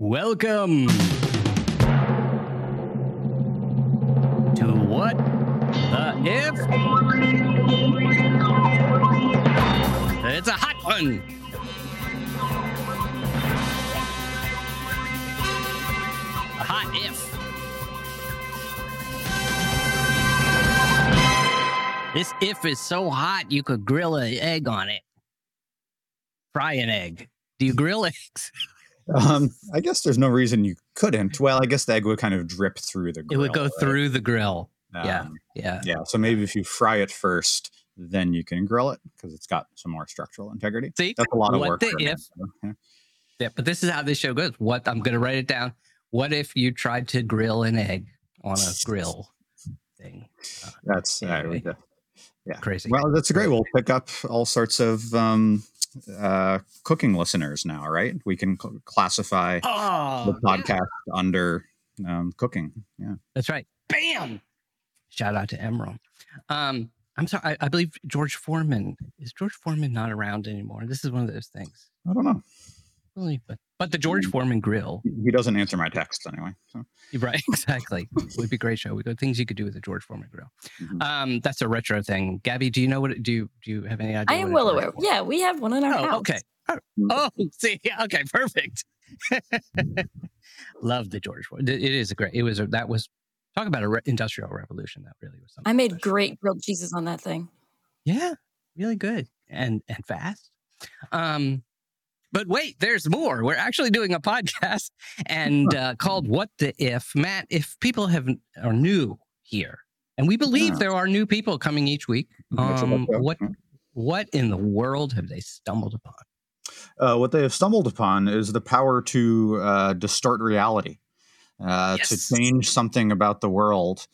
Welcome to What the If? It's a hot one. A hot if. This if is so hot you could grill an egg on it. Fry an egg. Do you grill eggs? Um, I guess there's no reason you couldn't. Well, I guess the egg would kind of drip through the grill. It would go right? through the grill. yeah. Um, Yeah. Yeah. So maybe if you fry it first, then you can grill it because it's got some more structural integrity. See? That's a lot of work. the for a man, if- yeah. Yeah, but this is how this show goes. What I'm going to write it down. What if you tried to grill an egg on a grill thing? That's uh, Anyway. yeah. yeah. Crazy. Well, that's great. We'll pick up all sorts of um, uh, cooking listeners now, right? We can cl- classify oh, the podcast under um, cooking. Yeah. that's right. Bam! Shout out to Emerald. Um, I'm sorry. I, I believe George Foreman is George Foreman not around anymore. This is one of those things. I don't know. Really, but but the George Foreman grill, He doesn't answer my texts anyway. So. right? Exactly. Would be a great show. We got things you could do with the George Foreman grill. Mhm. Um, that's a retro thing. Gabby, do you know what? It, do you do you have any idea? I am well aware. Yeah, we have one in our Oh, house. okay. Oh, oh, see, yeah, okay, perfect. Love the George Floyd. It it is a great. It was a, that was talk about a re- industrial revolution. That really was something. I made special. great grilled cheeses on that thing. Yeah, really good and and fast. Um, but wait, there's more. We're actually doing a podcast and uh, called "What the If." Matt, if people have are new here, and we believe Yeah. there are new people coming each week, um, what what in the world have they stumbled upon? Uh, what they have stumbled upon is the power to uh, distort reality, uh, Yes. to change something about the world.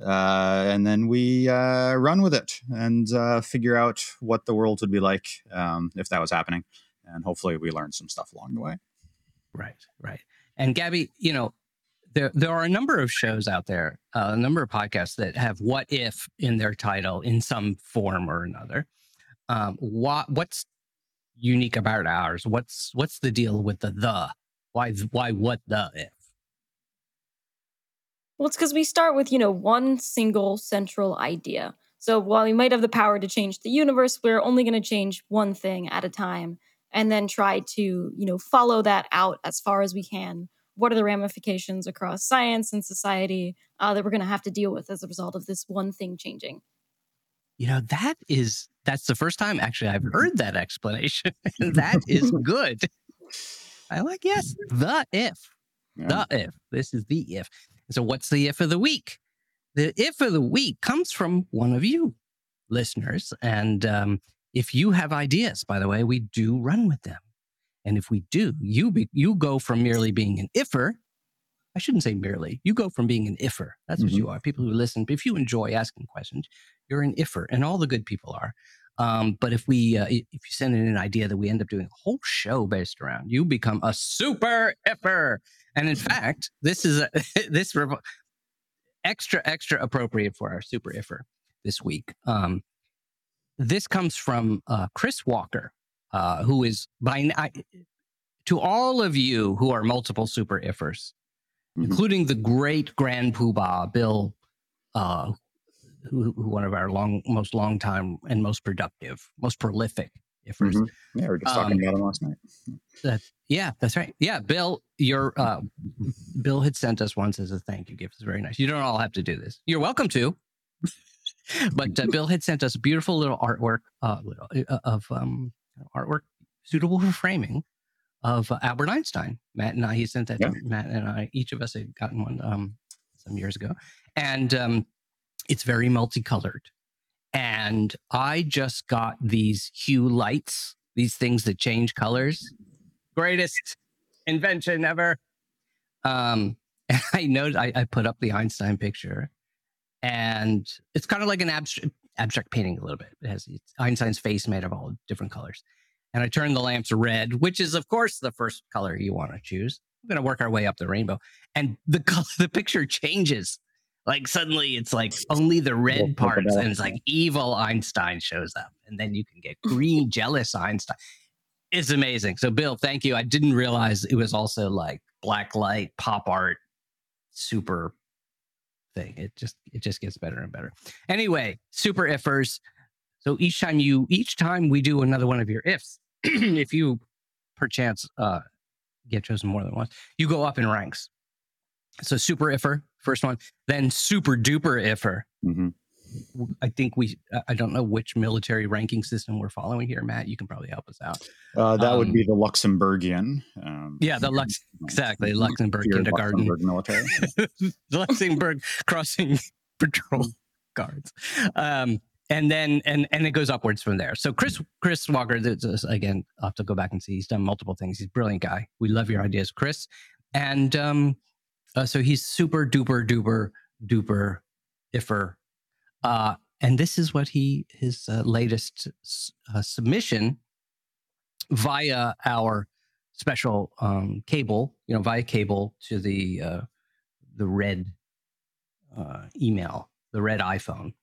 Uh, and then we uh, run with it and uh, figure out what the world would be like um, if that was happening. And hopefully, we learn some stuff along the way. Right, right. And Gabby, you know, there there are a number of shows out there, uh, a number of podcasts that have "what if" in their title in some form or another. Um, what what's unique about ours? What's what's the deal with the the? Why why what the if? Well, it's because we start with, you know, one single central idea. So while we might have the power to change the universe, we're only going to change one thing at a time and then try to, you know, follow that out as far as we can. What are the ramifications across science and society uh, that we're going to have to deal with as a result of this one thing changing? You know, that is that's the first time actually I've heard that explanation. and that is good. I like yes, the if. Yeah. the if. This is the if. So, what's the if of the week? The if of the week comes from one of you listeners. And um, if you have ideas, by the way, we do run with them. And if we do, you be, you go from merely being an iffer. I shouldn't say merely. You go from being an iffer. That's what Mhm. you are. People who listen. If you enjoy asking questions, you're an iffer, and all the good people are. Um, but if we, uh, if you send in an idea that we end up doing a whole show based around, you become a super iffer. And in fact, this is a, this revo- extra extra appropriate for our super iffer this week. Um, this comes from uh, Chris Walker, uh, who is by I, to all of you who are multiple super iffers, Mhm. including the great grand poobah Bill, uh, who, who one of our long most long time and most productive, most prolific iffers. Mhm. Yeah, we were just talking Um, about him last night. Yeah, that's right. Yeah, Bill, your uh, Bill had sent us once as a thank you gift. It's very nice. You don't all have to do this. You're welcome to. but uh, Bill had sent us beautiful little artwork uh, uh, of um, artwork suitable for framing of uh, Albert Einstein. Matt and I, he sent that to Matt and I. Each of us had gotten one um, some years ago, and um, it's very multicolored. And I just got these hue lights, these things that change colors. Greatest invention ever. Um, and I know I, I put up the Einstein picture, and it's kind of like an abstract abstract painting a little bit. It has it's Einstein's face made of all different colors. And I turned the lamps red, which is of course the first color you want to choose. We're gonna work our way up the rainbow, and the color, the picture changes. Like suddenly it's like only the red at parts, and it's like evil Einstein shows up, and then you can get green jealous Einstein. It's amazing. So Bill, thank you. I didn't realize it was also like black light pop art super thing. It just it just gets better and better. Anyway, super ifers. So each time you each time we do another one of your ifs, if you perchance uh get chosen more than once, you go up in ranks. So super ifer, first one, then super duper ifer. hmm I think we I don't know which military ranking system we're following here, Matt. You can probably help us out. Uh, that would Um, be the Luxembourgian. Um, Yeah, the Lux exactly, Luxembourg kindergarten. Luxembourg military. Luxembourg crossing patrol guards. Um, and then and and it goes upwards from there. So Chris Chris Walker, this is, again, I'll have to go back and see. He's done multiple things. He's a brilliant guy. We love your ideas, Chris. And um, uh, so he's super duper duper duper iffer. Uh, and this is what he his uh, latest uh, submission via our special um, cable, you know, via cable to the uh, the red uh, email, the red iPhone,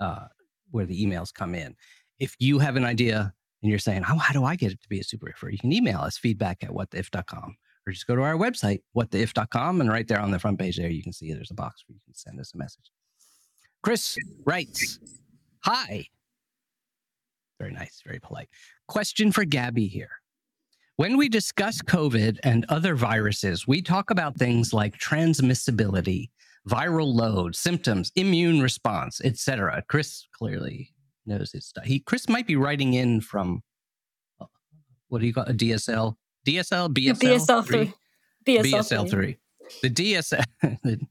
uh, where the emails come in. If you have an idea and you're saying, "How how do I get it to be a super iffer?" You can email us feedback at whattheif.com or just go to our website whattheif.com and right there on the front page there you can see there's a box where you can send us a message. Chris writes, "Hi." Very nice, very polite. Question for Gabby here. When we discuss COVID and other viruses, we talk about things like transmissibility, viral load, symptoms, immune response, etc. Chris clearly knows his stuff. He Chris might be writing in from uh, what do you call a DSL? DSL, BSL, BSL three. BSL, BSL three. The DSL,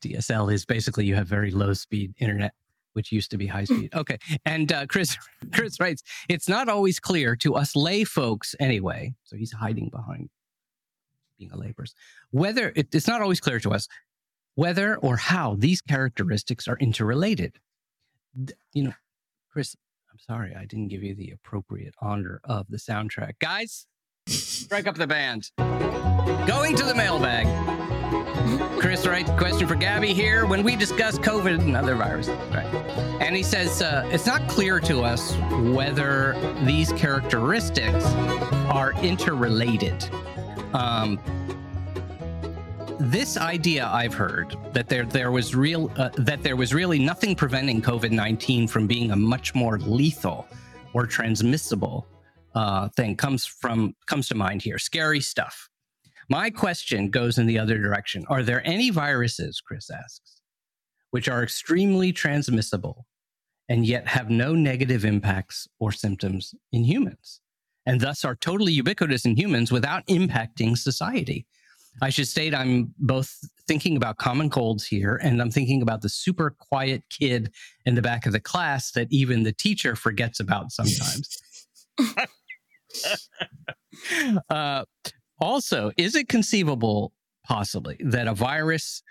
DSL is basically you have very low speed internet, which used to be high speed. Okay, and uh, Chris Chris writes, it's not always clear to us lay folks anyway. So he's hiding behind being a layperson. Whether it, it's not always clear to us whether or how these characteristics are interrelated. You know, Chris, I'm sorry I didn't give you the appropriate honor of the soundtrack, guys. Strike up the band. Going to the mailbag. Chris writes, question for Gabby here. When we discuss COVID and other viruses, right? And he says, uh, it's not clear to us whether these characteristics are interrelated. Um, this idea I've heard that there there was real uh, that there was really nothing preventing COVID nineteen from being a much more lethal or transmissible uh, thing comes from comes to mind here. Scary stuff. My question goes in the other direction. Are there any viruses, Chris asks, which are extremely transmissible and yet have no negative impacts or symptoms in humans, and thus are totally ubiquitous in humans without impacting society? I should state I'm both thinking about common colds here and I'm thinking about the super quiet kid in the back of the class that even the teacher forgets about sometimes. uh, also, is it conceivable, possibly, that a virus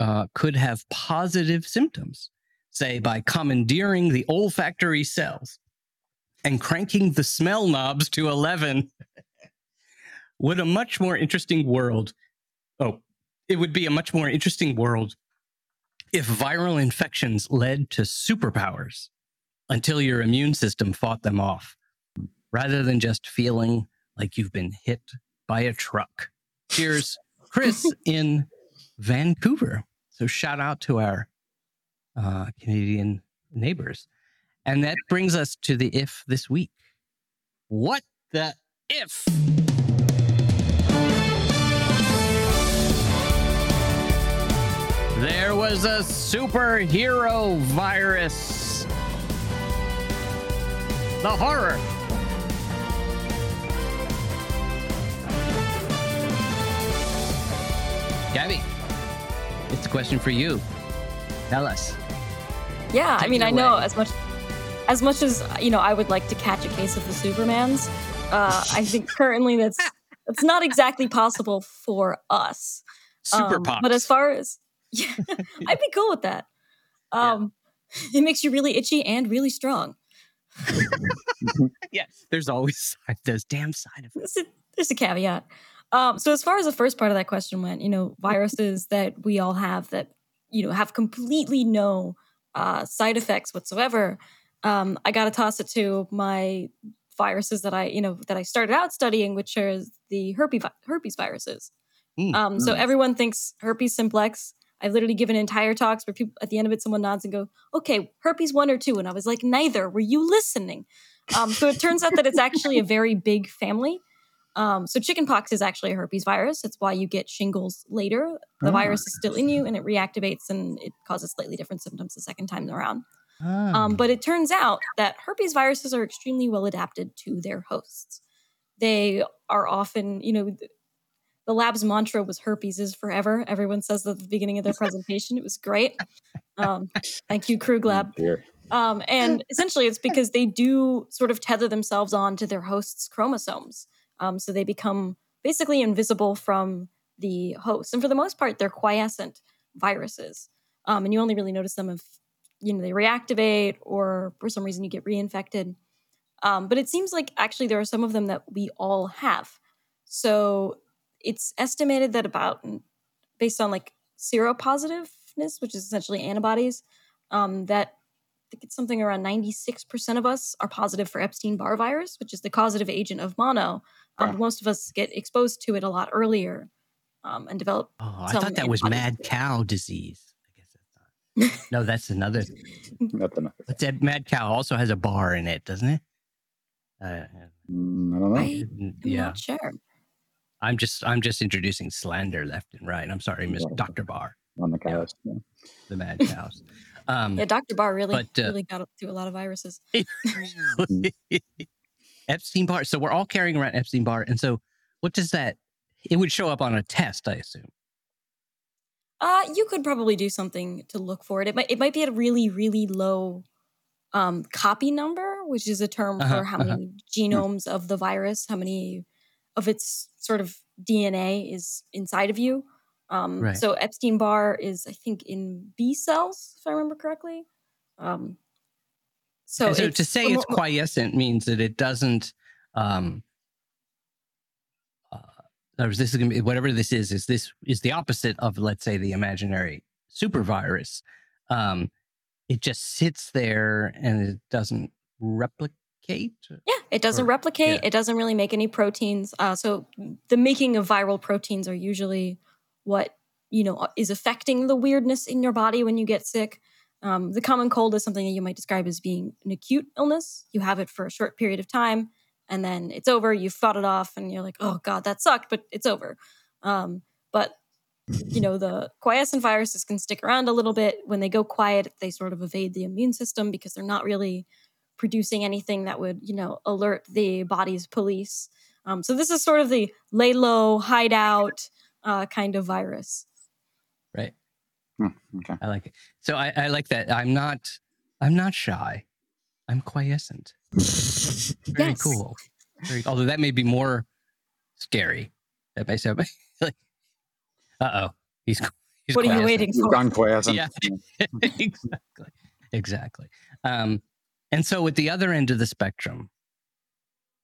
uh, could have positive symptoms, say by commandeering the olfactory cells and cranking the smell knobs to 11? would a much more interesting world, oh, it would be a much more interesting world if viral infections led to superpowers until your immune system fought them off, rather than just feeling like you've been hit by a truck. Here's Chris in Vancouver. So shout out to our uh, Canadian neighbors. And that brings us to the if this week. What the if? There was a superhero virus. The horror. Gabby, it's a question for you. Tell us. Yeah, I mean, I know as much as much as you know, I would like to catch a case of the Supermans. Uh, I think currently that's that's not exactly possible for us. Super Um. But as far as yeah, I'd be cool with that. Um, It makes you really itchy and really strong. yeah, there's always those damn side effects. There's a, there's a caveat. Um, so as far as the first part of that question went, you know, viruses that we all have that you know have completely no uh, side effects whatsoever. Um, I got to toss it to my viruses that I, you know, that I started out studying, which are the herpes herpes viruses. Mm. Um, so Mm. everyone thinks herpes simplex. I've literally given entire talks where people at the end of it, someone nods and go, "Okay, herpes one or two? And I was like, "Neither." Were you listening? Um, so it turns out that it's actually a very big family. Um, so chickenpox is actually a herpes virus. That's why you get shingles later. The Ah. virus is still in you, and it reactivates, and it causes slightly different symptoms the second time around. Ah. Um, but it turns out that herpes viruses are extremely well adapted to their hosts. They are often, you know, the lab's mantra was herpes is forever. Everyone says that at the beginning of their presentation. It was great. Um, thank you, Krug Lab. Um, and essentially, it's because they do sort of tether themselves on to their host's chromosomes. Um, so they become basically invisible from the host. And for the most part, they're quiescent viruses. Um, and you only really notice them if you know they reactivate or for some reason you get reinfected. Um, but it seems like actually there are some of them that we all have. So it's estimated that about based on like seropositiveness, which is essentially antibodies, um, that I think it's something around 96% of us are positive for Epstein Barr virus, which is the causative agent of mono. Um, Wow. Most of us get exposed to it a lot earlier um, and develop. oh, I some thought that was mad cow disease. I guess that's not. No, that's another. That's enough. But that mad cow also has a bar in it, doesn't it? Uh, Mm, I don't know. I- mm, I'm yeah, not sure. I'm just I'm just introducing slander left and right. I'm sorry, Miss Yeah. Doctor Barr, on the cows. Yeah. the mad cows. Um, Yeah, Dr. Barr really, But, uh, really got through a lot of viruses. Epstein Barr. So we're all carrying around Epstein Barr, and so what does that? It would show up on a test, I assume. Uh, you could probably do something to look for it. It might it might be at a really really low um, copy number, which is a term Uh-huh, for how uh-huh. many genomes of the virus, how many of its sort of DNA is inside of you. Um, Right. So Epstein Barr is, I think, in B cells, if I remember correctly. Um, so so to say it's quiescent means that it doesn't. Um, uh, this is gonna be whatever this is. Is this is the opposite of let's say the imaginary super virus? Um, it just sits there and it doesn't replicate. Yeah, it doesn't Or- replicate. yeah. It doesn't really make any proteins. Uh, so the making of viral proteins are usually what you know is affecting the weirdness in your body when you get sick. Um, the common cold is something that you might describe as being an acute illness. You have it for a short period of time, and then it's over. You've fought it off, and you're like, "Oh God, that sucked," but it's over. Um, but you know, the quiescent viruses can stick around a little bit. When they go quiet, they sort of evade the immune system because they're not really producing anything that would, you know, alert the body's police. Um, so this is sort of the lay low, hide out uh, kind of virus. Right. Hmm, okay. I like it. So I, I like that. I'm not. I'm not shy. I'm quiescent. Very Yes. cool. Very, although that may be more scary. That may sound like, uh oh, he's. he's What are you quiescent. waiting You've for? gone quiescent. Yeah. exactly. Exactly. Um, and so at the other end of the spectrum,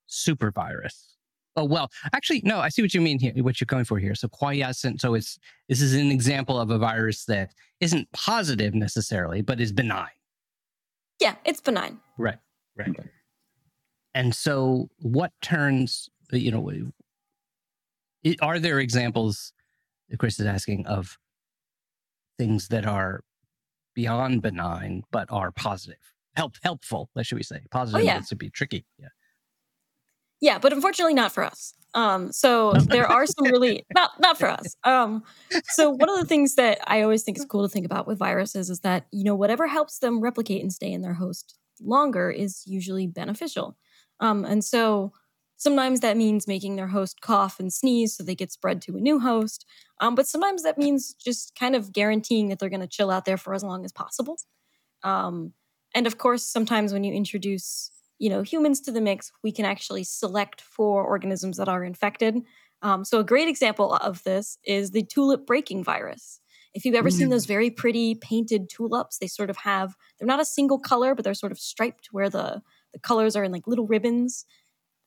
super virus. Oh well, actually, no. I see what you mean here. What you're going for here. So quiescent. So it's this is an example of a virus that isn't positive necessarily, but is benign. Yeah, it's benign. Right. Right. And so, what turns uh, you know? i- Are there examples? Chris is asking of things that are beyond benign but are positive, help helpful. What should we say? Positive. oh, yeah. This would be tricky. Yeah. Yeah, but unfortunately not for us. Um, so there are some really not not for us. Um, so one of the things that I always think is cool to think about with viruses is that you know whatever helps them replicate and stay in their host longer is usually beneficial. Um, and so sometimes that means making their host cough and sneeze so they get spread to a new host. Um, but sometimes that means just kind of guaranteeing that they're going to chill out there for as long as possible. Um, and of course, sometimes when you introduce you know humans to the mix, we can actually select for organisms that are infected. Um, so a great example of this is the tulip breaking virus. If you've ever seen Mm. those very pretty painted tulips, they sort of have they're not a single color, but they're sort of striped where the the colors are in like little ribbons.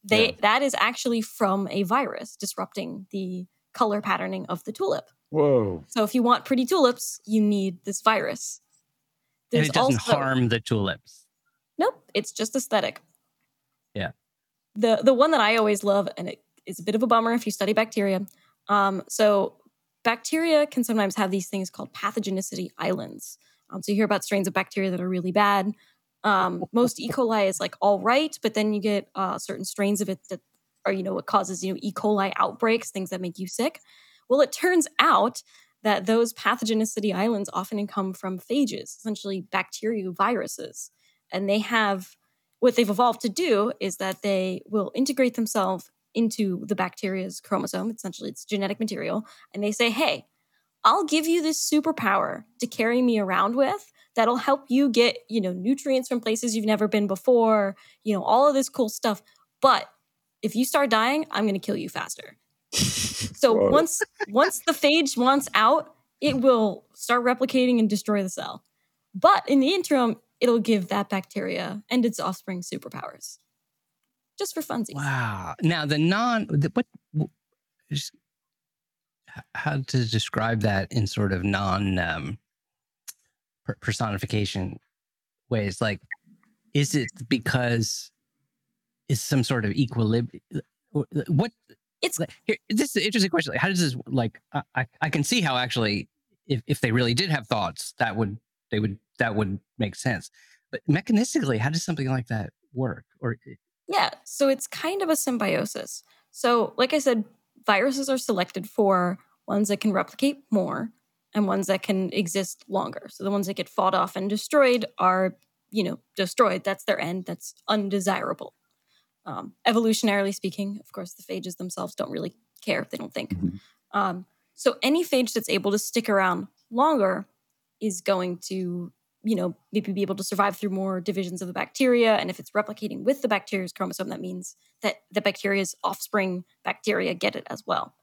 They Yeah. that is actually from a virus disrupting the color patterning of the tulip. Whoa. So if you want pretty tulips, you need this virus. and it doesn't also harm the tulips. Nope, it's just aesthetic. Yeah. The the one that I always love, and it is a bit of a bummer if you study bacteria. Um, so bacteria can sometimes have these things called pathogenicity islands. Um, so you hear about strains of bacteria that are really bad. Um, most E. coli is like all right, but then you get uh, certain strains of it that are, you know, what causes, you know, E. coli outbreaks, things that make you sick. Well, it turns out that those pathogenicity islands often come from phages, essentially bacterioviruses. And they have what they've evolved to do is that they will integrate themselves into the bacteria's chromosome. Essentially, it's genetic material. And they say, hey, I'll give you this superpower to carry me around with that'll help you get, you know, nutrients from places you've never been before, you know, all of this cool stuff. But if you start dying, I'm going to kill you faster. so Whoa. once once the phage wants out, it will start replicating and destroy the cell. But in the interim, it'll give that bacteria and its offspring superpowers. Just for funsies. Wow. Now the non what, what just how to describe that in sort of non um, personification ways like is it because it's some sort of equilibrium what it's like, here, this is an interesting question like, how does this like I, I can see how actually if, if they really did have thoughts that would they would that would make sense but mechanistically how does something like that work or yeah so it's kind of a symbiosis so like i said viruses are selected for ones that can replicate more and ones that can exist longer. So the ones that get fought off and destroyed are, you know, destroyed. That's their end. That's undesirable. Um, evolutionarily speaking, of course, the phages themselves don't really care. if They don't think. Mm-hmm. Um, so any phage that's able to stick around longer is going to, you know, maybe be able to survive through more divisions of the bacteria. And if it's replicating with the bacteria's chromosome, that means that the bacteria's offspring bacteria get it as well.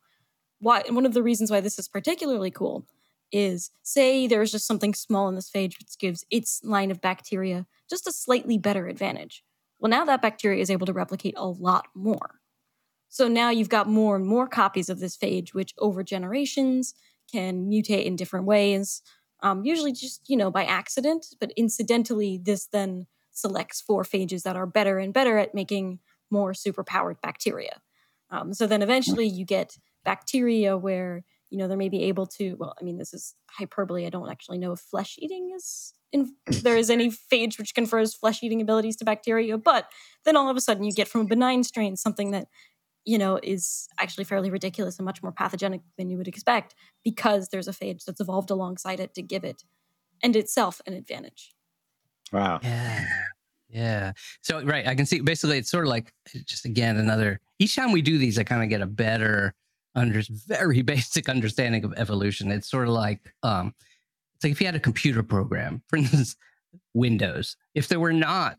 Why? And one of the reasons why this is particularly cool is say there's just something small in this phage which gives its line of bacteria just a slightly better advantage. Well, now that bacteria is able to replicate a lot more. So now you've got more and more copies of this phage, which over generations can mutate in different ways, um, usually just, you know, by accident, but incidentally, this then selects for phages that are better and better at making more superpowered bacteria. Um, so then eventually you get bacteria where you know, they may be able to, well, I mean, this is hyperbole. I don't actually know if flesh eating is, in, there is any phage which confers flesh eating abilities to bacteria. But then all of a sudden you get from a benign strain something that, you know, is actually fairly ridiculous and much more pathogenic than you would expect because there's a phage that's evolved alongside it to give it and itself an advantage. Wow. Yeah. Yeah. So, right. I can see basically it's sort of like just again another, each time we do these, I kind of get a better under very basic understanding of evolution. It's sort of like um, it's like if you had a computer program, for instance, Windows. If there were not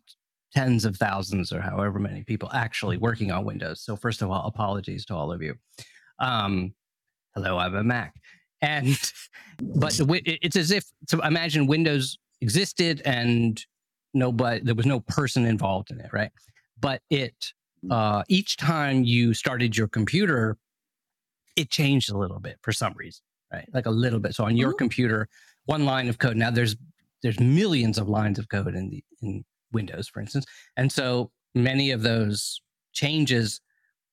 tens of thousands or however many people actually working on Windows. So first of all, apologies to all of you. Um, hello, I'm a Mac, and but it's as if to imagine Windows existed and nobody there was no person involved in it, right? But it uh, each time you started your computer it changed a little bit for some reason, right? Like a little bit. So on your mm-hmm. computer, one line of code. Now there's there's millions of lines of code in the in Windows, for instance, and so many of those changes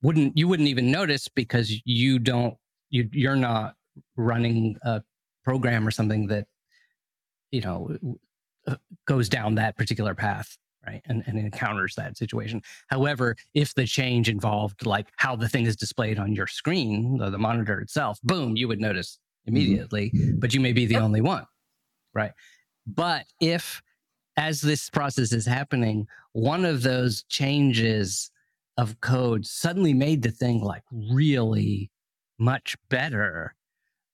wouldn't you wouldn't even notice because you don't you you're not running a program or something that you know uh, goes down that particular path right and, and encounters that situation however if the change involved like how the thing is displayed on your screen the, monitor itself boom you would notice mm-hmm. immediately mm-hmm. but you may be the only one right but if as this process is happening one of those changes of code suddenly made the thing like really much better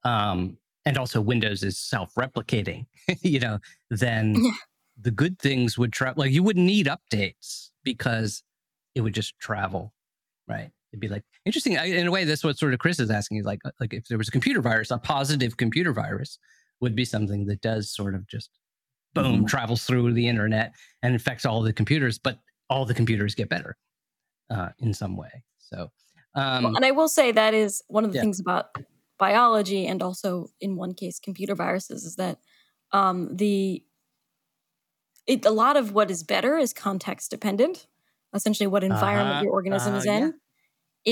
um and also windows is self-replicating you know then the good things would travel. Like you wouldn't need updates because it would just travel, right? It'd be like interesting. In a way, that's what sort of Chris is asking. Is like, uh, like if there was a computer virus, a positive computer virus would be something that does sort of just boom mm-hmm. travels through the internet and infects all the computers, but all the computers get better uh, in some way. So, um, well, and I will say that is one of the yeah. things about biology and also in one case computer viruses is that um, the it, a lot of what is better is context dependent. essentially what environment Uh-huh. your organism is Uh, in, yeah.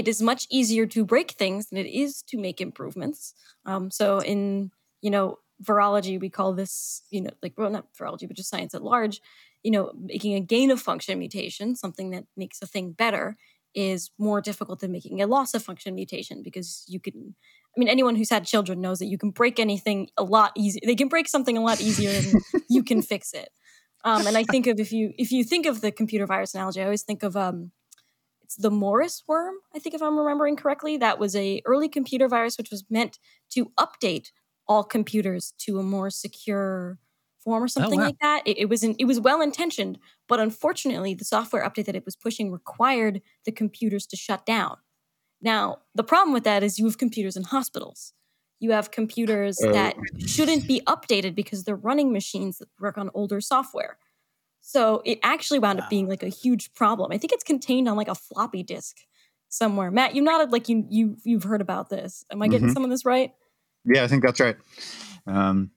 it is much easier to break things than it is to make improvements. Um, so in you know virology, we call this you know like well not virology but just science at large. You know, making a gain of function mutation, something that makes a thing better, is more difficult than making a loss of function mutation because you can. I mean, anyone who's had children knows that you can break anything a lot easier. They can break something a lot easier than you can fix it. Um, and I think of if you if you think of the computer virus analogy, I always think of um, it's the Morris worm. I think if I'm remembering correctly, that was a early computer virus which was meant to update all computers to a more secure form or something wow. like that. It, it was in, it was well intentioned, but unfortunately, the software update that it was pushing required the computers to shut down. Now, the problem with that is you have computers in hospitals. You have computers Oh. that shouldn't be updated because they're running machines that work on older software. So it actually wound up being like a huge problem. I think it's contained on like a floppy disk somewhere. Matt, you nodded like you you you've heard about this. Am I getting Mhm. some of this right? Yeah, I think that's right. Um,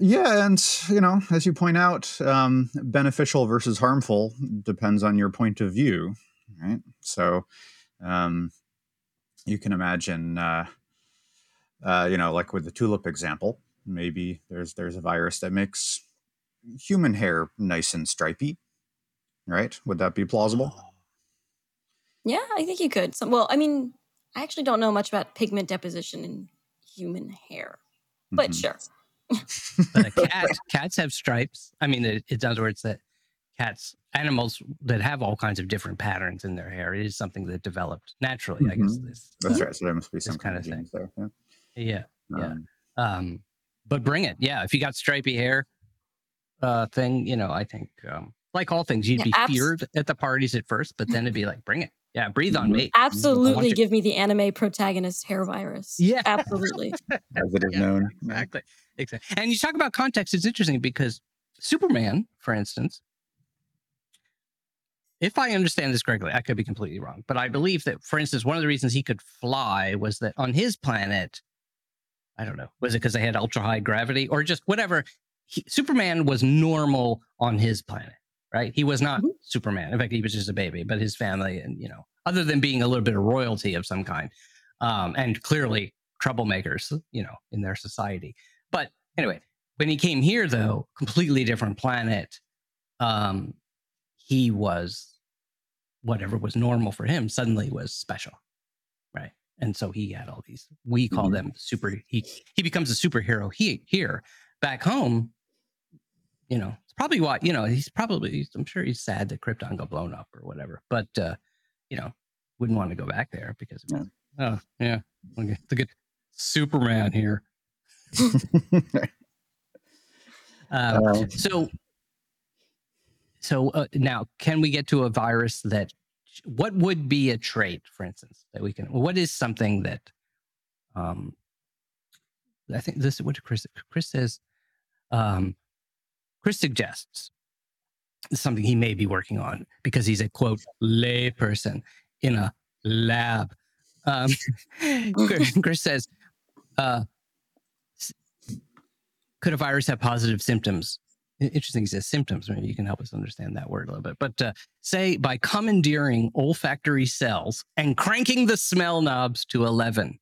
yeah, and you know, as you point out, um, beneficial versus harmful depends on your point of view, right? So, um, you can imagine, uh, uh, you know, like with the tulip example, maybe there's there's a virus that makes human hair nice and stripy, right? Would that be plausible? Yeah, I think you could. Some, well, I mean, I actually don't know much about pigment deposition in human hair, but Mhm. sure. But a cat, cats have stripes. I mean, it, it's in other words that cats, animals that have all kinds of different patterns in their hair, it is something that developed naturally. I guess Mhm. this. That's right. So there must be some kind kinda thing. there. Yeah. Yeah. Yeah. Um, Um, but bring it. Yeah. If you got stripy hair, uh, thing, you know, I think, um, like all things, you'd Yeah, be abs- feared at the parties at first, but then it'd be like, bring it. Yeah. Breathe on Mhm. me. Absolutely give me the anime protagonist hair virus. Yeah. Absolutely. as it is Yeah, known. Exactly. Exactly. And you talk about context. It's interesting because Superman, for instance, if I understand this correctly, I could be completely wrong, but I believe that, for instance, one of the reasons he could fly was that on his planet, I don't know, was it because they had ultra high gravity or just whatever? He, Superman was normal on his planet, right? He was not Mhm. Superman. In fact, he was just a baby, but his family, and you know, other than being a little bit of royalty of some kind, um, and clearly troublemakers, you know, in their society. But anyway, when he came here, though, completely different planet. Um, he was whatever was normal for him suddenly was special, right? And so he had all these. We call Mhm. them super. He he becomes a superhero. He here back home. You know, probably why you know he's probably. I'm sure he's sad that Krypton got blown up or whatever. But uh, you know, wouldn't want to go back there because was, oh yeah, okay, look at Superman here. Um, Uh, so, so uh, now, can we get to a virus that? What would be a trait, for instance, that we can? What is something that? Um, I think this is what Chris Chris says. Um, Chris suggests something he may be working on because he's a quote lay person in a lab. Um, Chris Chris says, uh, could a virus have positive symptoms? Interesting, he says symptoms. Maybe you can help us understand that word a little bit. But uh, say by commandeering olfactory cells and cranking the smell knobs to 11,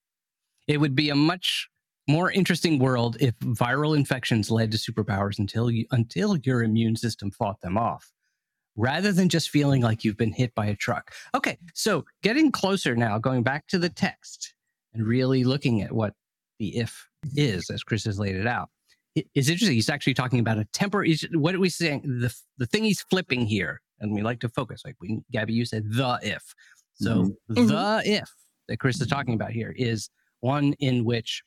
it would be a much more interesting world if viral infections led to superpowers until you until your immune system fought them off rather than just feeling like you've been hit by a truck. Okay, so getting closer now, going back to the text and really looking at what the if is, as Chris has laid it out. It- It's interesting. He's actually talking about a temporary. What are we saying? The the thing he's flipping here, and we like to focus. Like we, Gabby, you said the if. So Mhm. the if that Chris is talking about here is one in which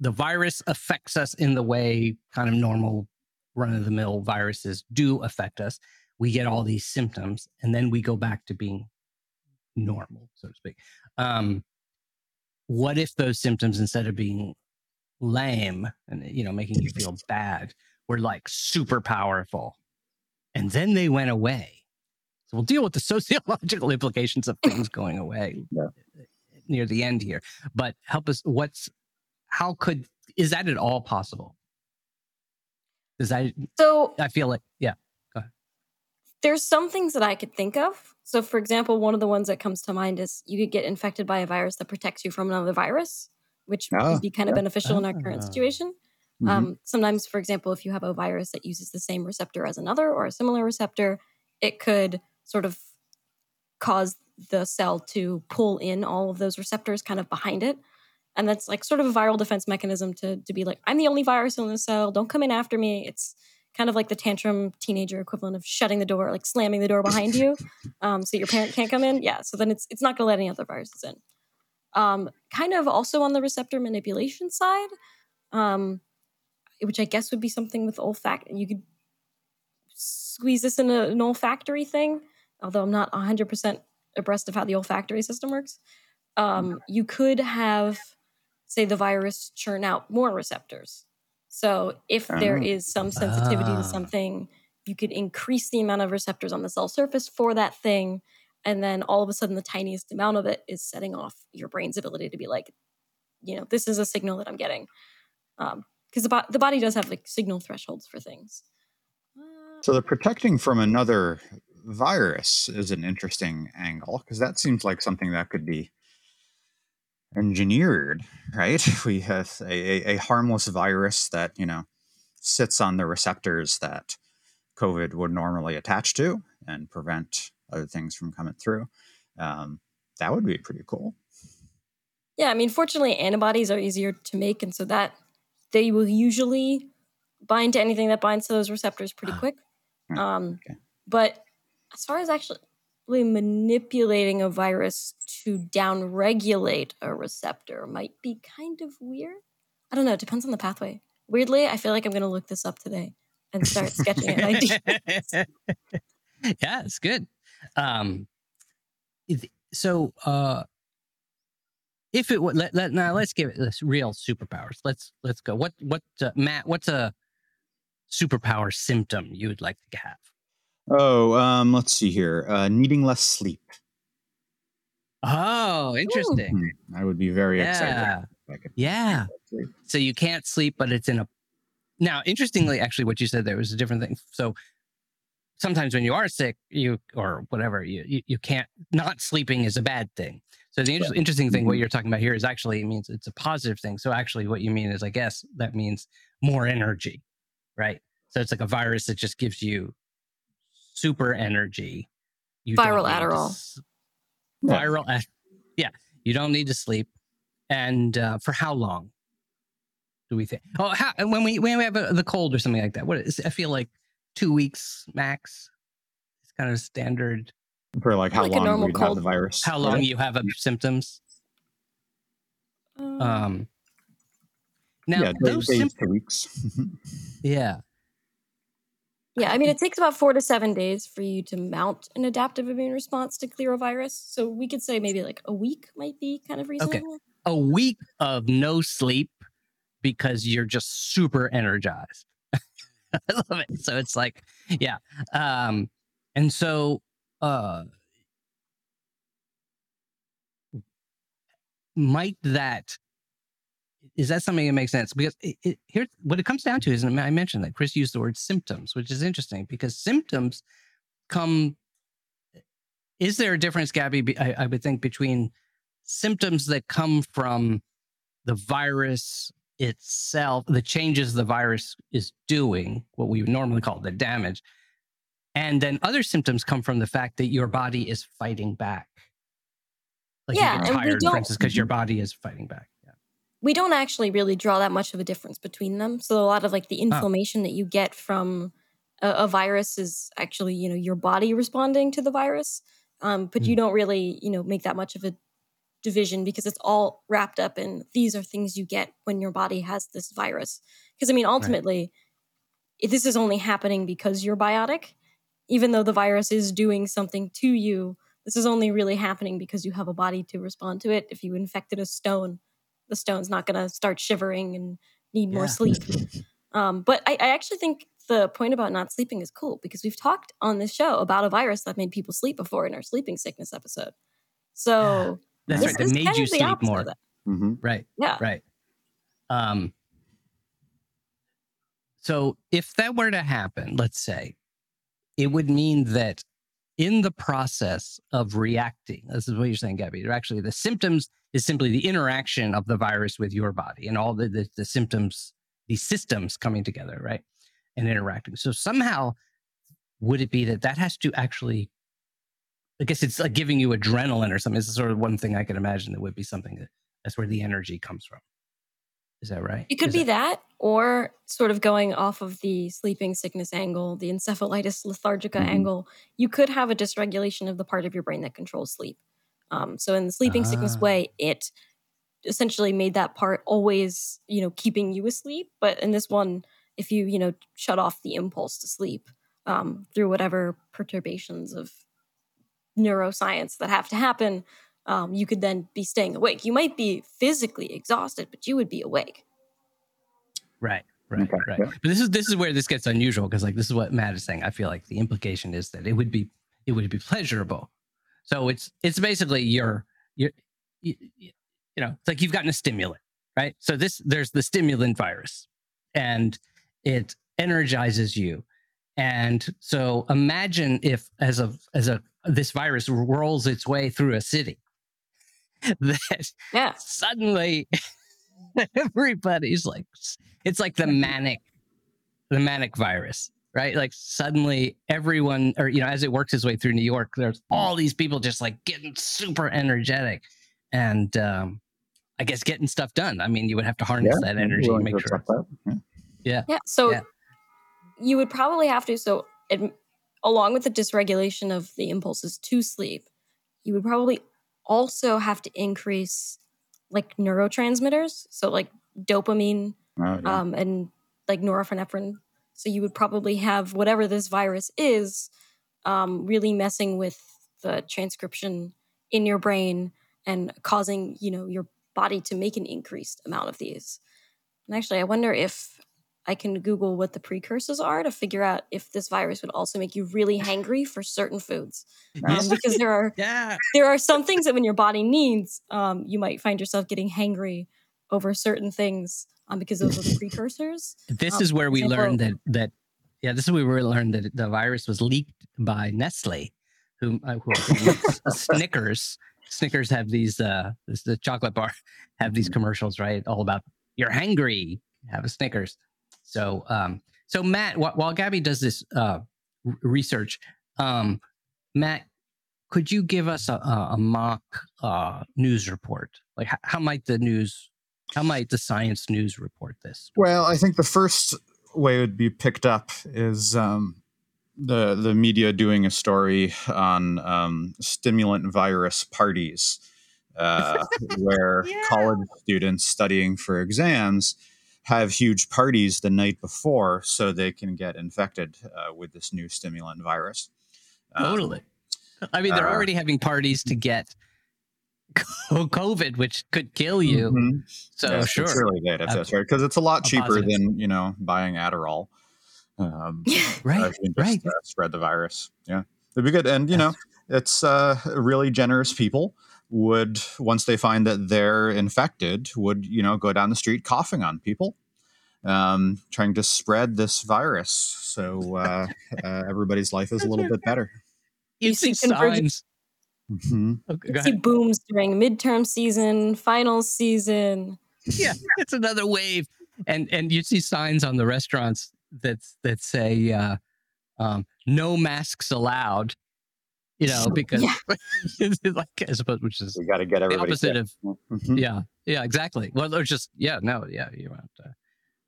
the virus affects us in the way kind of normal run of the mill viruses do affect us. We get all these symptoms and then we go back to being normal, so to speak. Um, what if those symptoms, instead of being lame and you know making you feel bad, were like super powerful, and then they went away? So we'll deal with the sociological implications of things going away Yeah. near the end here. But help us. What's how could is that at all possible? Is that So I feel like yeah. Go ahead. there's some things that I could think of. So, for example, one of the ones that comes to mind is you could get infected by a virus that protects you from another virus, which Ah, would be kind of yeah. beneficial in our current Ah. situation. Mhm. Um, sometimes, for example, if you have a virus that uses the same receptor as another or a similar receptor, it could sort of cause the cell to pull in all of those receptors kind of behind it. And that's like sort of a viral defense mechanism to, to be like, I'm the only virus in the cell. Don't come in after me. It's kind of like the tantrum teenager equivalent of shutting the door, like slamming the door behind you, um, so your parent can't come in. Yeah, so then it's it's not going to let any other viruses in. Um, kind of also on the receptor manipulation side, um, which I guess would be something with olfact. You could squeeze this in a, an olfactory thing, although I'm not 100% abreast of how the olfactory system works. Um, you could have, say, the virus churn out more receptors. So if there Oh. some sensitivity Ah. to something, you could increase the amount of receptors on the cell surface for that thing. And then all of a sudden, the tiniest amount of it is setting off your brain's ability to be like, you know, this is a signal that I'm getting. Because the, bo- the body does have like signal thresholds for things. Uh, So the protecting from another virus is an interesting angle because that seems like something that could be engineered, right? We have a, a, a harmless virus that you know sits on the receptors that COVID would normally attach to and prevent other things from coming through. Um, that would be pretty cool. Yeah, I mean, fortunately, antibodies are easier to make, and so that they will usually bind to anything that binds to those receptors pretty quick. Hmm, Um, okay. But as far as actually manipulating a virus to downregulate a receptor might be kind of weird. I don't know. It depends on the pathway. Weirdly, I feel like I'm going to look this up today and start sketching an yeah, it's good. Um, so uh, if it would let, let now let's give it this real superpowers. Let's let's go. What what uh, Matt? What's a superpower symptom you would like to have? Oh, um, let's see here. Uh, needing less sleep. Oh, interesting. Hmm, I would be very Yeah. excited. if I could Yeah. So you can't sleep, but it's in a. Now, interestingly, actually, what you said there was a different thing. So sometimes when you are sick, you or whatever, you you, you can't. Not sleeping is a bad thing. So the inter- interesting thing, what Mhm. you're talking about here, is actually it means it's a positive thing. So actually, what you mean is, I guess that means more energy, right? So it's like a virus that just gives you super energy. You Viral need Adderall. s- Yeah. Viral, Ad- yeah. You don't need to sleep, and uh, for how long? do we think? Oh, how, when we when we have a, the cold or something like that, what is? I feel like two weeks max. It's kind of standard. For like how Like long normal we'd have the virus. How Yeah. long you have symptoms? Um, Um. Now yeah, those days symptoms. to weeks. Yeah. Yeah, I mean, it takes about four to seven days for you to mount an adaptive immune response to clear a virus. So we could say maybe like a week might be kind of reasonable. Okay. A week of no sleep because you're just super energized. I love it. So it's like, yeah. Um, and so uh might that is that something that makes sense? Because it, it, here, what it comes down to is, and I mentioned that Chris used the word symptoms, which is interesting because symptoms come. Is there a difference, Gabby? I, I would think between symptoms that come from the virus itself, the changes the virus is doing, what we would normally call the damage, and then other symptoms come from the fact that your body is fighting back. Like Yeah, you get and we tired, for don't- instance, because your body is fighting back. We don't actually really draw that much of a difference between them. So a lot of like the inflammation that you get from a, a virus is actually, you know, your body responding to the virus. Um, but you don't really, you know, make that much of a division because it's all wrapped up in these are things you get when your body has this virus. Because I mean, ultimately, if this is only happening because you're biotic, even though the virus is doing something to you. This is only really happening because you have a body to respond to it. If you infected a stone, the stone's not going to start shivering and need more sleep. Um, but I, I actually think the point about not sleeping is cool because we've talked on this show about a virus that made people sleep before in our sleeping sickness episode. So That's this right. That is made kind you of the sleep opposite more. of that. hmm Right. Yeah. Right. Um, so if that were to happen, let's say, it would mean that in the process of reacting, this is what you're saying, Gabby, actually the symptoms is simply the interaction of the virus with your body and all the, the, the symptoms, these systems coming together, right? And interacting. So somehow, would it be that that has to actually, I guess it's like giving you adrenaline or something. It's sort of one thing I can imagine that would be something that that's where the energy comes from. Is that right? It could Is be that, or sort of going off of the sleeping sickness angle, the encephalitis lethargica Mhm. angle. You could have a dysregulation of the part of your brain that controls sleep. Um, so in the sleeping sickness Ah. way, it essentially made that part always, you know, keeping you asleep. But in this one, if you, you know, shut off the impulse to sleep um, through whatever perturbations of neuroscience that have to happen, um, you could then be staying awake. You might be physically exhausted, but you would be awake. Right. Right. Okay, Right. yeah. But this is this is where this gets unusual because like this is what Matt is saying. I feel like the implication is that it would be it would be pleasurable. So it's it's basically your your you, you know it's like you've gotten a stimulant, right? So this there's the stimulant virus, and it energizes you. And so imagine if as a as a this virus rolls its way through a city, that Yeah. suddenly everybody's like it's like the manic the manic virus right like suddenly everyone or you know as it works its way through new york there's all these people just like getting super energetic and um i guess getting stuff done i mean you would have to harness that energy and make sure accept that. Yeah. Yeah. So Yeah. you would probably have to. So it, along with the dysregulation of the impulses to sleep, you would probably also have to increase like neurotransmitters. So like dopamine Oh, yeah. um, and like norepinephrine. So you would probably have whatever this virus is um, really messing with the transcription in your brain and causing you know your body to make an increased amount of these. And actually, I wonder if I can Google what the precursors are to figure out if this virus would also make you really hangry for certain foods, um, because there are yeah. there are some things that when your body needs, um, you might find yourself getting hangry over certain things um, because those are the precursors. this Um, is where we example- learned that that yeah this is where we learned that the virus was leaked by nestle who, uh, who snickers. Snickers have these uh this the chocolate bar have these commercials right all about you're hangry. Have a snickers so um so matt wh- while gabby does this uh r- research um matt could you give us a, a, a mock uh news report like how, how might the news how might the science news report this Well, I think the first way it would be picked up is um, the the media doing a story on um, stimulant virus parties, uh, where Yeah. college students studying for exams have huge parties the night before so they can get infected uh, with this new stimulant virus. Um, Totally. I mean, they're uh, already having parties to get COVID, which could kill you. mhm. So Yeah, sure. it's really good if that's right because it's a lot A cheaper positive. than you know buying Adderall. Um, Right. you can right. uh, spread the virus. Yeah, it'd be good. And you know, it's uh, really generous people would once they find that they're infected would you know go down the street coughing on people, um, trying to spread this virus. So uh, uh, everybody's life is a little bit better. You You see see convergence- signs. Mhm. Okay, You see booms during midterm season, final season. Yeah, it's another wave, and and you see signs on the restaurants that that say uh, um, "No masks allowed." You know, because Yeah. it's like I suppose, which is We got to get the everybody. opposite sick. of Mhm. yeah, yeah, exactly. Well, or just yeah, no, yeah, you want to,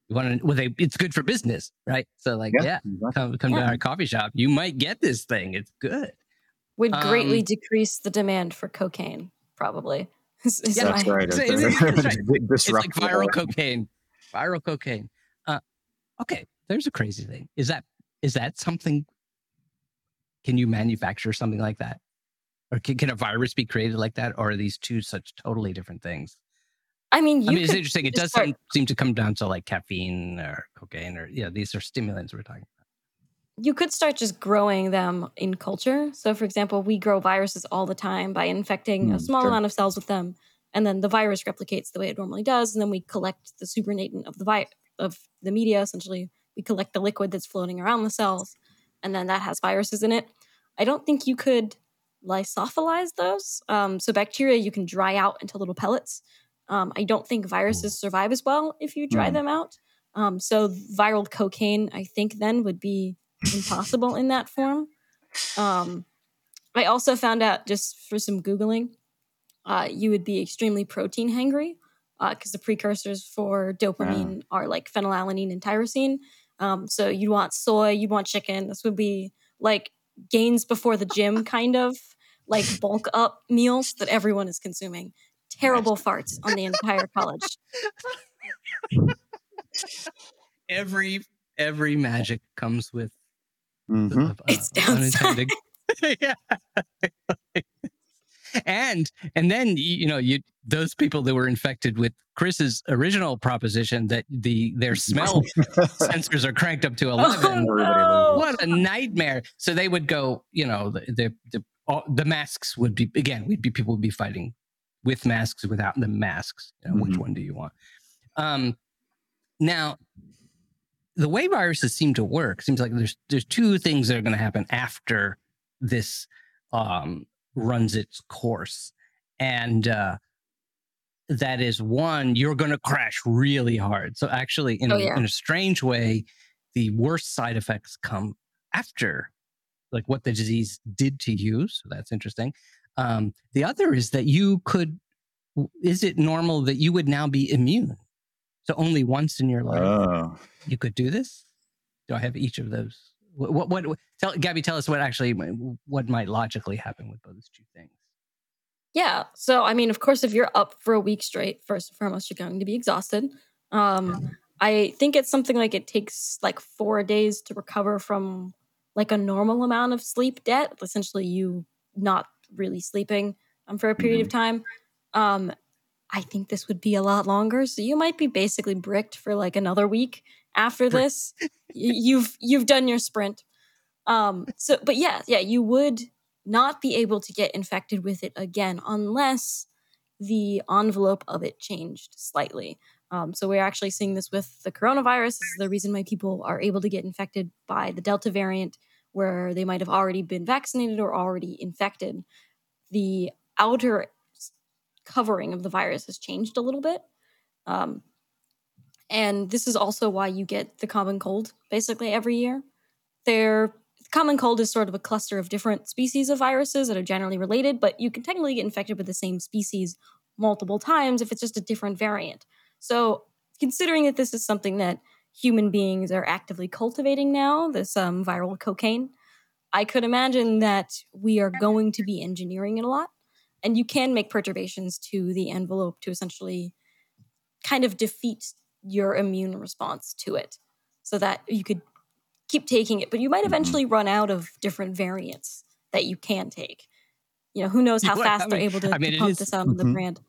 you want to. Well, they it's good for business, right? So like, yeah, exactly. come come to Yeah. our coffee shop. You might get this thing. It's good. Would greatly Um, decrease the demand for cocaine, probably. is- is Yeah, That's right. It's- It's, it's- it's right. It's like viral cocaine. Viral cocaine. Uh, okay, there's a crazy thing. Is that is that something? Can you manufacture something like that, or can, can a virus be created like that, or are these two such totally different things? I mean, you I mean, it's interesting. It does start- seem, seem to come down to like caffeine or cocaine, or yeah, these are stimulants we're talking about. you could start just growing them in culture. So, for example, we grow viruses all the time by infecting a Mm, small sure. amount of cells with them, and then the virus replicates the way it normally does, and then we collect the supernatant of the vi- of the media. Essentially, we collect the liquid that's floating around the cells, and then that has viruses in it. I don't think you could lysophilize those. Um, so bacteria you can dry out into little pellets. Um, I don't think viruses survive as well if you dry Mm. them out. Um, so viral cocaine, I think, then would be impossible in that form. Um, I also found out just for some googling, uh, you would be extremely protein hangry because the precursors for dopamine are like phenylalanine and tyrosine. Um, so you'd want soy, you'd want chicken. This would be like gains before the gym kind of like bulk up meals that everyone is consuming. Terrible farts on the entire college. Every every magic comes with Mhm. uh, It's uh, unintended. yeah. And and then you know you those people that were infected with Chris's original proposition that the their smell sensors are cranked up to eleven. Oh, no. What a nightmare! So they would go, you know, the the the, all, the masks would be again. We'd be people would be fighting with masks, without the masks. You know, Which Mhm. one do you want? Um, now, the way viruses seem to work seems like there's there's two things that are going to happen after this um, runs its course, and uh, that is one you're going to crash really hard. So actually, in, Oh, a- yeah. in a strange way, the worst side effects come after like what the disease did to you so that's interesting um, the other is that you could, is it normal that you would now be immune so only once in your life Oh. you could do this do i have each of those what what, what tell gabby tell us what actually what might logically happen with those two things Yeah. So, I mean, of course, if you're up for a week straight, first and foremost, you're going to be exhausted. Um, I think it's something like it takes like four days to recover from like a normal amount of sleep debt. Essentially, you not really sleeping um, for a period of time. Um, I think this would be a lot longer. So you might be basically bricked for like another week after this. You've you've done your sprint. Um, so, but yeah, yeah, you would not be able to get infected with it again unless the envelope of it changed slightly. Um, so we're actually seeing this with the coronavirus. This is the reason why people are able to get infected by the Delta variant, where they might have already been vaccinated or already infected. The outer covering of the virus has changed a little bit. Um, and this is also why you get the common cold basically every year. There, common cold is sort of a cluster of different species of viruses that are generally related, but you can technically get infected with the same species multiple times if it's just a different variant. So, considering that this is something that human beings are actively cultivating now, this um, viral cocaine, I could imagine that we are going to be engineering it a lot. And you can make perturbations to the envelope to essentially kind of defeat your immune response to it so that you could keep taking it, but you might Mhm. eventually run out of different variants that you can take. You know, who knows how fast I they're able to, I mean, to pump is- this out on the brand.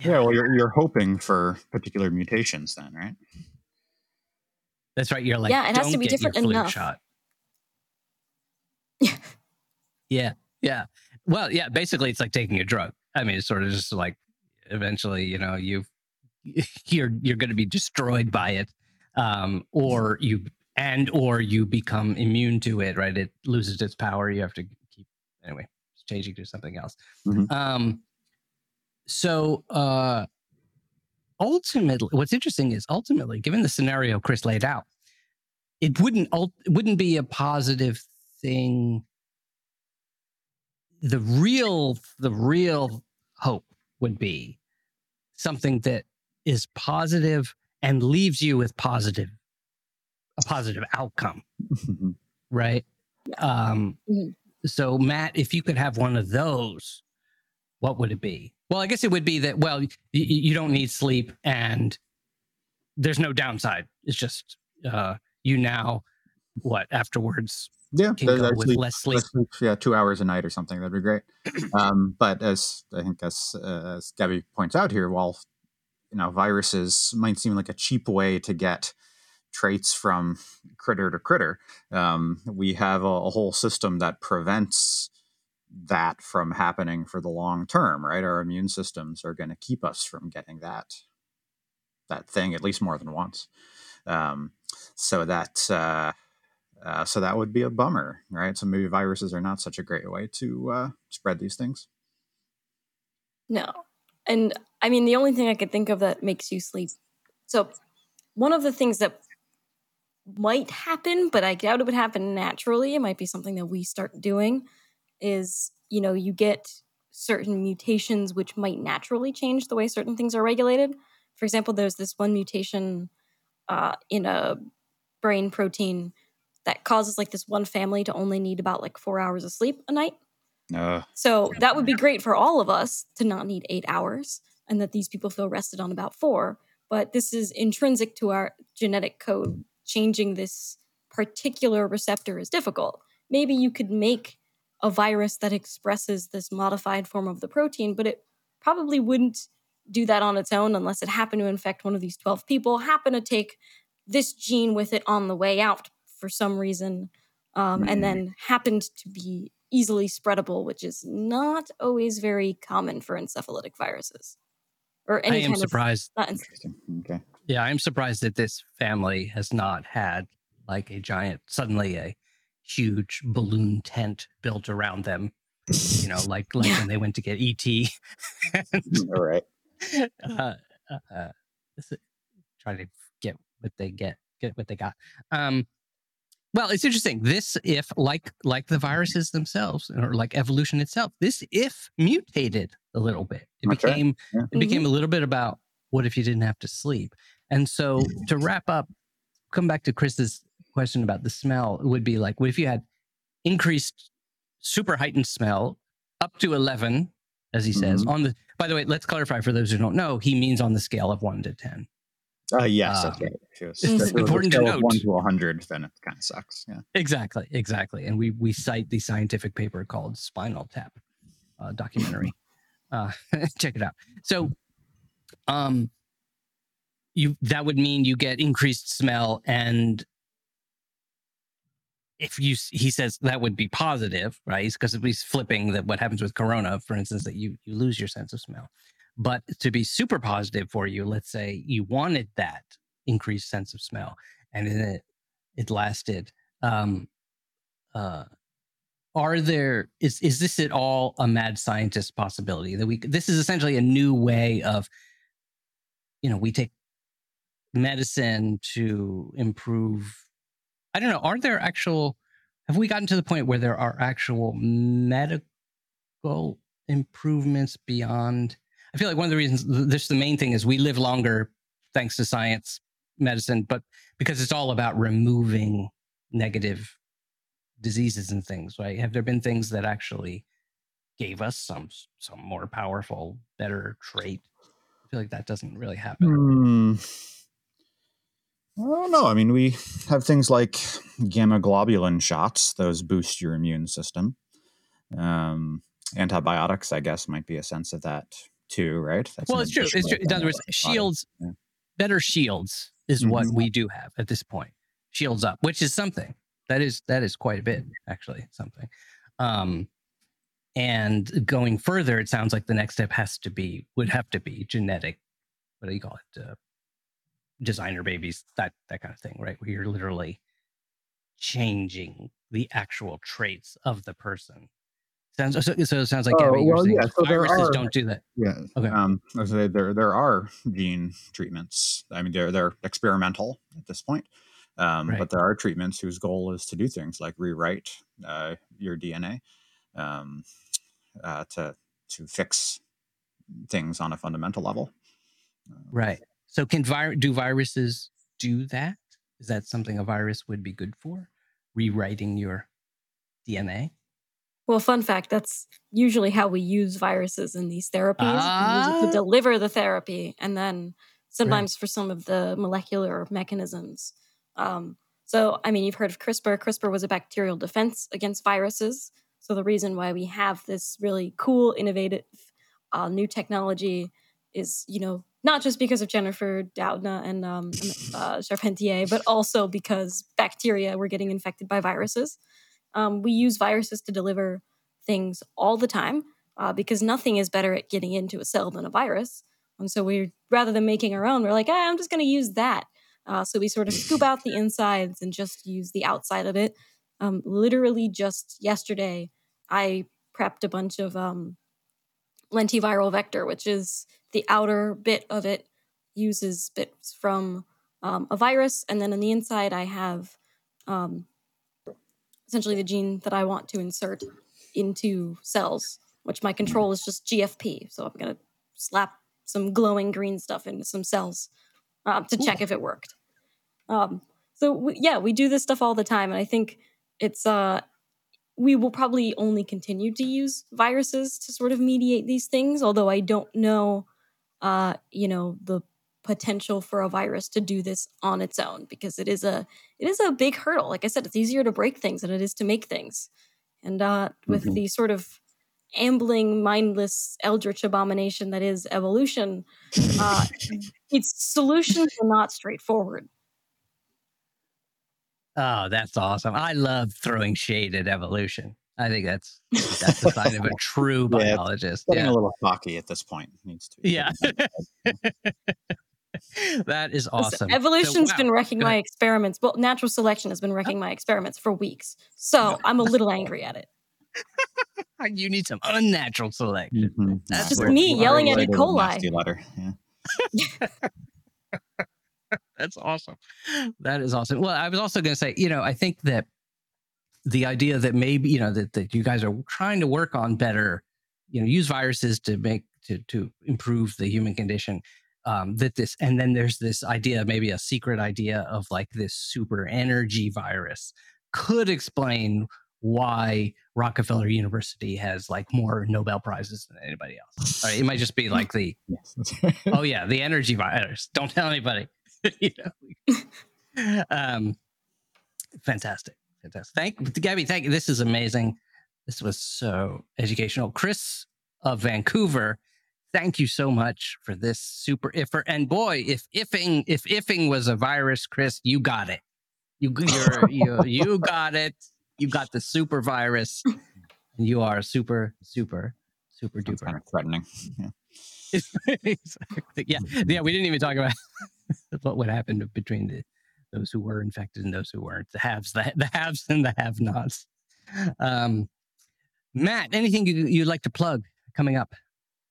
Yeah, well, you're, you're hoping for particular mutations then, right? that's right you're like Yeah, it has to be get different flu enough." shot Yeah. yeah yeah well yeah basically it's like taking a drug i mean it's sort of just like eventually you know you you're you're going to be destroyed by it um or you and or you become immune to it right? It loses its power you have to keep anyway changing to something else. Mhm. um so uh ultimately what's interesting is ultimately given the scenario chris laid out it wouldn't it wouldn't be a positive thing. The real the real hope would be something that is positive and leaves you with positive a positive outcome right um Mhm. so matt if you could have one of those what would it be well i guess it would be that well y- y- you don't need sleep and there's no downside it's just uh you now what afterwards yeah, can there's go actually- with less sleep Let's sleep, yeah, two hours a night or something. That'd be great. um, but as I think as uh, as Gabby points out here, while you know viruses might seem like a cheap way to get traits from critter to critter, um, we have a, a whole system that prevents that from happening for the long term. Right, our immune systems are going to keep us from getting that that thing at least more than once. Um, so that. Uh, Uh, so that would be a bummer, right? So maybe viruses are not such a great way to uh, spread these things. No. And I mean, the only thing I could think of that makes you sleep. So, one of the things that might happen, but I doubt it would happen naturally, it might be something that we start doing, is, you know, you get certain mutations which might naturally change the way certain things are regulated. For example, there's this one mutation uh, in a brain protein that causes like this one family to only need about like four hours of sleep a night. Uh, So that would be great for all of us to not need eight hours and that these people feel rested on about four. But this is intrinsic to our genetic code. Changing this particular receptor is difficult. Maybe you could make a virus that expresses this modified form of the protein, but it probably wouldn't do that on its own unless it happened to infect one of these 12 people, happen to take this gene with it on the way out for some reason, um, and then happened to be easily spreadable, which is not always very common for encephalitic viruses. Or any I any am kind surprised. of not en- interesting. Okay. Yeah, I'm surprised that this family has not had like a giant, suddenly a huge balloon tent built around them. You know, like like Yeah. when they went to get ET. and, All right. uh, uh, uh, this is- try to get what they get, get what they got. Um, well, it's interesting. This if like like the viruses themselves, or like evolution itself, this if mutated a little bit. It Okay. became Yeah. it became mm-hmm. a little bit about what if you didn't have to sleep. And so mm-hmm. to wrap up, come back to Chris's question about the smell. It would be like, what if you had increased super heightened smell up to 11, as he says, mm-hmm. on the, by the way, let's clarify for those who don't know, he means on the scale of one to 10. Uh, yes, that's Um, right. If it was- it's if it was a important to note. One to a hundred, then it kind of sucks. Yeah. Exactly, exactly. And we, we cite the scientific paper called Spinal Tap uh, documentary. uh, check it out. So, um, you that would mean you get increased smell and if you he says that would be positive right because he's flipping that what happens with corona for instance that you you lose your sense of smell but to be super positive for you let's say you wanted that increased sense of smell and it it lasted um uh are there is is this at all a mad scientist possibility that we this is essentially a new way of you know we take medicine to improve i don't know are there actual have we gotten to the point where there are actual medical improvements beyond i feel like one of the reasons this the main thing is we live longer thanks to science medicine but because it's all about removing negative diseases and things right have there been things that actually gave us some some more powerful better trait i feel like that doesn't really happen Hmm. I don't know. I mean, we have things like gamma globulin shots; those boost your immune system. Um, antibiotics, I guess, might be a sense of that too, right? That's well it's true it's true in other words thing about the body. shields Yeah. better shields is what Mhm. we do have at this point shields up which is something that is that is quite a bit actually something um and going further it sounds like the next step has to be would have to be genetic what do you call it uh, designer babies that that kind of thing right where you're literally changing the actual traits of the person sounds so, so it sounds like Oh, Gabby, well, saying yeah, so viruses are- don't do that Yeah. Okay. Um, I was gonna say there there are gene treatments. I mean, they're they're experimental at this point, um, Right. but there are treatments whose goal is to do things like rewrite uh, your DNA um, uh, to to fix things on a fundamental level. Um, Right. So can vir- do viruses do that? Is that something a virus would be good for? Rewriting your DNA? Well, fun fact that's usually how we use viruses in these therapies. use Ah. to deliver the therapy, and then sometimes for some of the molecular mechanisms. Um, so, I mean, you've heard of CRISPR. CRISPR was a bacterial defense against viruses. So, the reason why we have this really cool, innovative uh, new technology is, you know, not just because of Jennifer Doudna and um, uh, Charpentier, but also because bacteria were getting infected by viruses. Um, we use viruses to deliver things all the time uh, because nothing is better at getting into a cell than a virus. And so we, rather than making our own, we're like, ah, I'm just going to use that. Uh, so we sort of scoop out the insides and just use the outside of it. Um, literally just yesterday, I prepped a bunch of um, lentiviral vector, which is the outer bit of it uses bits from um, a virus, and then on the inside I have um, essentially the gene that I want to insert into cells, which my control is just GFP. So I'm gonna slap some glowing green stuff into some cells uh, to check if it worked. Um, so we, yeah, we do this stuff all the time, and I think it's uh, we will probably only continue to use viruses to sort of mediate these things. Although I don't know, uh, you know, the potential for a virus to do this on its own because it is a it is a big hurdle. Like I said, it's easier to break things than it is to make things, and uh, with Mhm. the sort of ambling, mindless, eldritch abomination that is evolution, uh, its solutions are not straightforward. Oh, that's awesome. I love throwing shade at evolution. I think that's that's the sign of a true Yeah, it's biologist. Getting Yeah. a little cocky at this point. Needs to be. Yeah. that is awesome. So, Evolution's wow. been wrecking my experiments. Well, natural selection has been wrecking my experiments for weeks. So I'm a little angry at it. You need some unnatural selection. Mhm. That's just me yelling at E. coli. letter. Yeah. That's awesome. That is awesome. Well, I was also going to say, you know, I think that the idea that maybe, you know, that, that you guys are trying to work on better, you know, use viruses to make, to, to improve the human condition. Um, that this, and then there's this idea, maybe a secret idea of like this super energy virus could explain why Rockefeller University has like more Nobel Prizes than anybody else. All right, it might just be like the, Yes. that's right. oh yeah, the energy virus. Don't tell anybody. you know. um, fantastic, fantastic. Thank Gabby. Thank you. This is amazing. This was so educational. Chris of Vancouver. Thank you so much for this super iffer. And boy, if ifing if ifing was a virus, Chris, you got it. You you're, you you got it. You got the super virus. And you are super super super Sounds duper. kind of threatening. Yeah. exactly. Yeah, yeah. We didn't even talk about what would happen between the those who were infected and those who weren't. The haves, the, the haves, and the have-nots. Um, Matt, anything you, you'd like to plug coming up?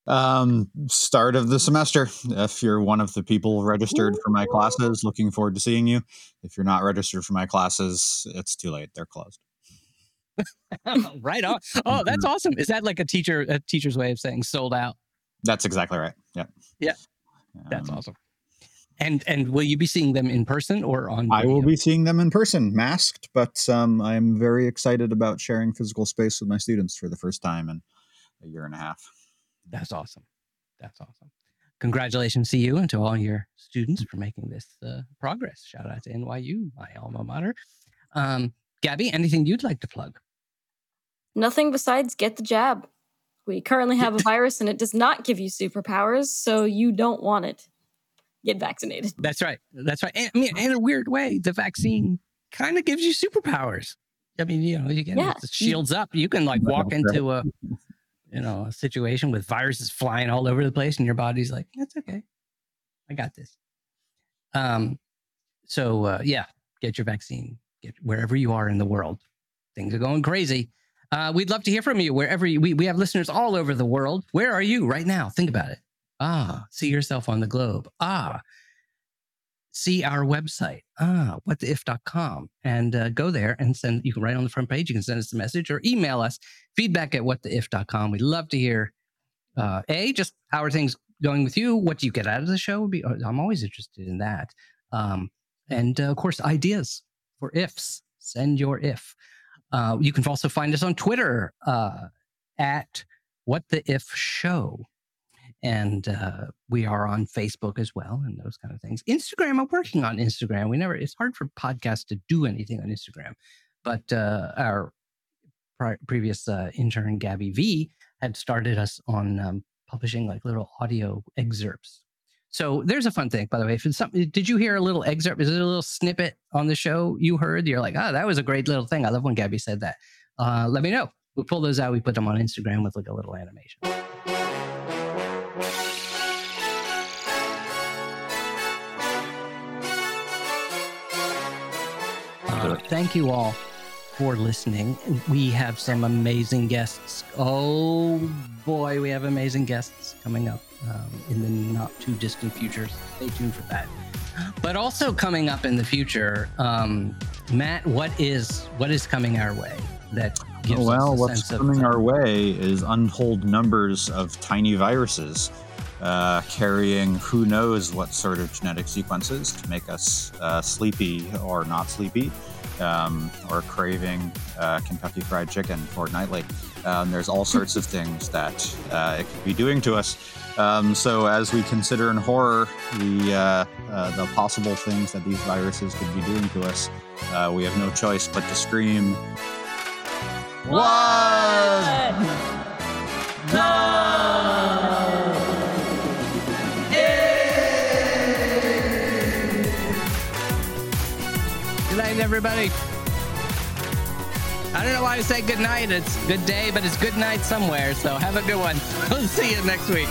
Um, start of the semester. If you're one of the people registered for my classes, looking forward to seeing you. If you're not registered for my classes, it's too late. They're closed. right on. Oh, that's awesome. Is that like a teacher a teacher's way of saying sold out? That's exactly right. Yep. Yeah. That's Um, awesome. And and will you be seeing them in person or on? I will be seeing them in person, masked, but um, I'm very excited about sharing physical space with my students for the first time in a year and a half. That's awesome. That's awesome. Congratulations to you and to all your students for making this uh, progress. Shout out to NYU, my alma mater. Um, Gabby, anything you'd like to plug? Nothing besides get the jab. We currently have a virus and it does not give you superpowers, so you don't want it. Get vaccinated. That's right. That's right. And, I mean, in a weird way, the vaccine kind of gives you superpowers. I mean, you know, you can Yeah. it shields up. You can like walk into a, you know, a situation with viruses flying all over the place, and your body's like, "That's okay, I got this." Um, so uh, yeah, get your vaccine. Get wherever you are in the world. Things are going crazy. Uh, we'd love to hear from you wherever you, we we have listeners all over the world. Where are you right now? Think about it. Ah, see yourself on the globe. Ah, see our website, ah, whattheif.com, and uh, go there and send. You can write on the front page. You can send us a message or email us feedback at whattheif.com. We'd love to hear, uh, a just how are things going with you? What do you get out of the show? Be uh, I'm always interested in that. Um, and uh, of course, ideas for ifs. Send your if. Uh, you can also find us on Twitter uh, at What the If Show and uh, we are on Facebook as well, and those kind of things. Instagram, I'm working on Instagram. We never. It's hard for podcasts to do anything on Instagram, but uh, our pri- previous uh, intern Gabby V had started us on um, publishing like little audio excerpts. So there's a fun thing, by the way. If it's something, did you hear a little excerpt? Is it a little snippet on the show you heard? You're like, oh, that was a great little thing. I love when Gabby said that. Uh, let me know. We pull those out. We put them on Instagram with like a little animation. Thank you all for listening. We have some amazing guests. Oh boy, we have amazing guests coming up um, in the not too distant future. Stay tuned for that. But also coming up in the future, um, Matt, what is what is coming our way that gives well, what's coming of our way is untold numbers of tiny viruses uh, carrying who knows what sort of genetic sequences to make us uh, sleepy or not sleepy, um, or craving uh, Kentucky Fried Chicken fortnightly. Um, there's all sorts of things that uh, it could be doing to us. Um, so, as we consider in horror the uh, uh, the possible things that these viruses could be doing to us, uh, we have no choice but to scream. What? Good night, everybody. I don't know why I say good night. It's good day, but it's good night somewhere. So have a good one. We'll see you next week.